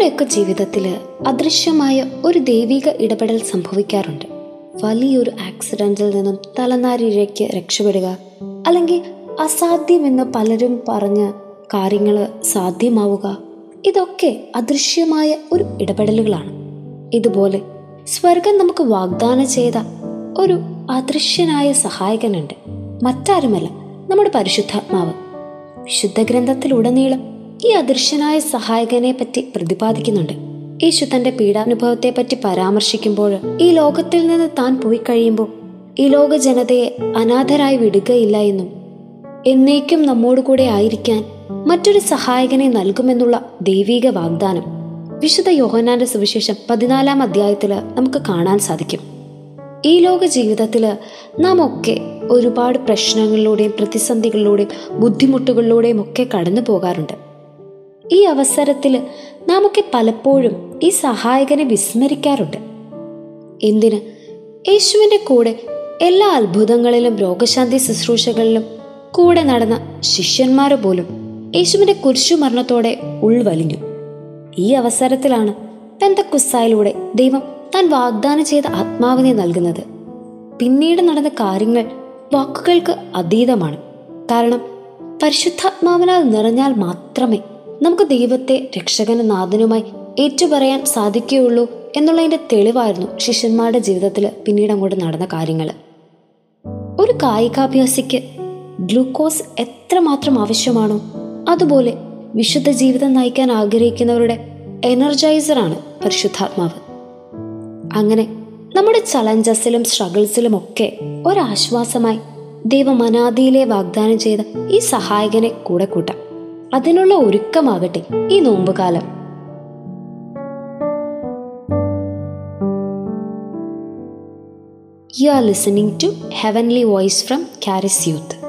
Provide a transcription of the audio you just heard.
നമ്മുടെയൊക്കെ ജീവിതത്തിൽ അദൃശ്യമായ ഒരു ദൈവിക ഇടപെടൽ സംഭവിക്കാറുണ്ട്. വലിയൊരു ആക്സിഡന്റിൽ നിന്നും തലനാരിഴയ്ക്ക് രക്ഷപ്പെടുക അല്ലെങ്കിൽ അസാധ്യമെന്ന് പലരും പറഞ്ഞ കാര്യങ്ങൾ സാധ്യമാവുക ഇതൊക്കെ അദൃശ്യമായ ഒരു ഇടപെടലുകളാണ്. ഇതുപോലെ സ്വർഗം നമുക്ക് വാഗ്ദാനം ചെയ്ത ഒരു അദൃശ്യനായ സഹായകനുണ്ട്. മറ്റാരുമല്ല നമ്മുടെ പരിശുദ്ധാത്മാവ്. വിശുദ്ധ ഗ്രന്ഥത്തിലുടനീളം ഈ അദൃശ്യനായ സഹായകനെ പറ്റി പ്രതിപാദിക്കുന്നുണ്ട്. യേശു തന്റെ പീഡാനുഭവത്തെ പറ്റി പരാമർശിക്കുമ്പോൾ ഈ ലോകത്തിൽ നിന്ന് താൻ പോയി കഴിയുമ്പോൾ ഈ ലോക ജനതയെ അനാഥരായി വിടുകയില്ല എന്നും എന്നേക്കും നമ്മോട് കൂടെ ആയിരിക്കാൻ മറ്റൊരു സഹായകനെ നൽകുമെന്നുള്ള ദൈവീക വാഗ്ദാനം വിശുദ്ധ യോഹനാന്റെ സുവിശേഷം പതിനാലാം അധ്യായത്തിൽ നമുക്ക് കാണാൻ സാധിക്കും. ഈ ലോക ജീവിതത്തിൽ നാം ഒക്കെ ഒരുപാട് പ്രശ്നങ്ങളിലൂടെയും പ്രതിസന്ധികളിലൂടെയും ബുദ്ധിമുട്ടുകളിലൂടെയും ഒക്കെ കടന്നു പോകാറുണ്ട് ഈ അവസരത്തിൽ നമുക്ക് പലപ്പോഴും ഈ സഹായകനെ വിസ്മരിക്കാറുണ്ട്. എന്തിന്? യേശുവിന്റെ കൂടെ എല്ലാ അത്ഭുതങ്ങളിലും രോഗശാന്തി ശുശ്രൂഷകളിലും കൂടെ നടന്ന ശിഷ്യന്മാരെ പോലും യേശുവിന്റെ കുരിശുമരണത്തോടെ ഉൾവലിഞ്ഞു. ഈ അവസരത്തിലാണ് പെന്തക്കുസ്സായിലൂടെ ദൈവം താൻ വാഗ്ദാനം ചെയ്ത ആത്മാവിനെ നൽകുന്നത്. പിന്നീട് നടന്ന കാര്യങ്ങൾ വാക്കുകൾക്ക് അതീതമാണ്. കാരണം പരിശുദ്ധാത്മാവിനാൽ നിറഞ്ഞാൽ മാത്രമേ നമുക്ക് ദൈവത്തെ രക്ഷകനും നാഥനുമായി ഏറ്റുപറയാൻ സാധിക്കുകയുള്ളൂ എന്നുള്ളതിന്റെ തെളിവായിരുന്നു ശിഷ്യന്മാരുടെ ജീവിതത്തിൽ പിന്നീട് അങ്ങോട്ട് നടന്ന കാര്യങ്ങൾ ഒരു കായികാഭ്യാസിക്ക് ഗ്ലൂക്കോസ് എത്രമാത്രം ആവശ്യമാണോ അതുപോലെ വിശുദ്ധ ജീവിതം നയിക്കാൻ ആഗ്രഹിക്കുന്നവരുടെ എനർജൈസറാണ് പരിശുദ്ധാത്മാവ്. അങ്ങനെ നമ്മുടെ ചലഞ്ചസിലും സ്ട്രഗിൾസിലും ഒക്കെ ഒരാശ്വാസമായി ദൈവം അനാദിയിലെ വാഗ്ദാനം ചെയ്ത ഈ സഹായകനെ കൂടെ കൂട്ടാം. അതിനുള്ള ഒരുക്കമാകട്ടെ ഈ നോമ്പുകാലം. You are listening to heavenly voice from Charis youth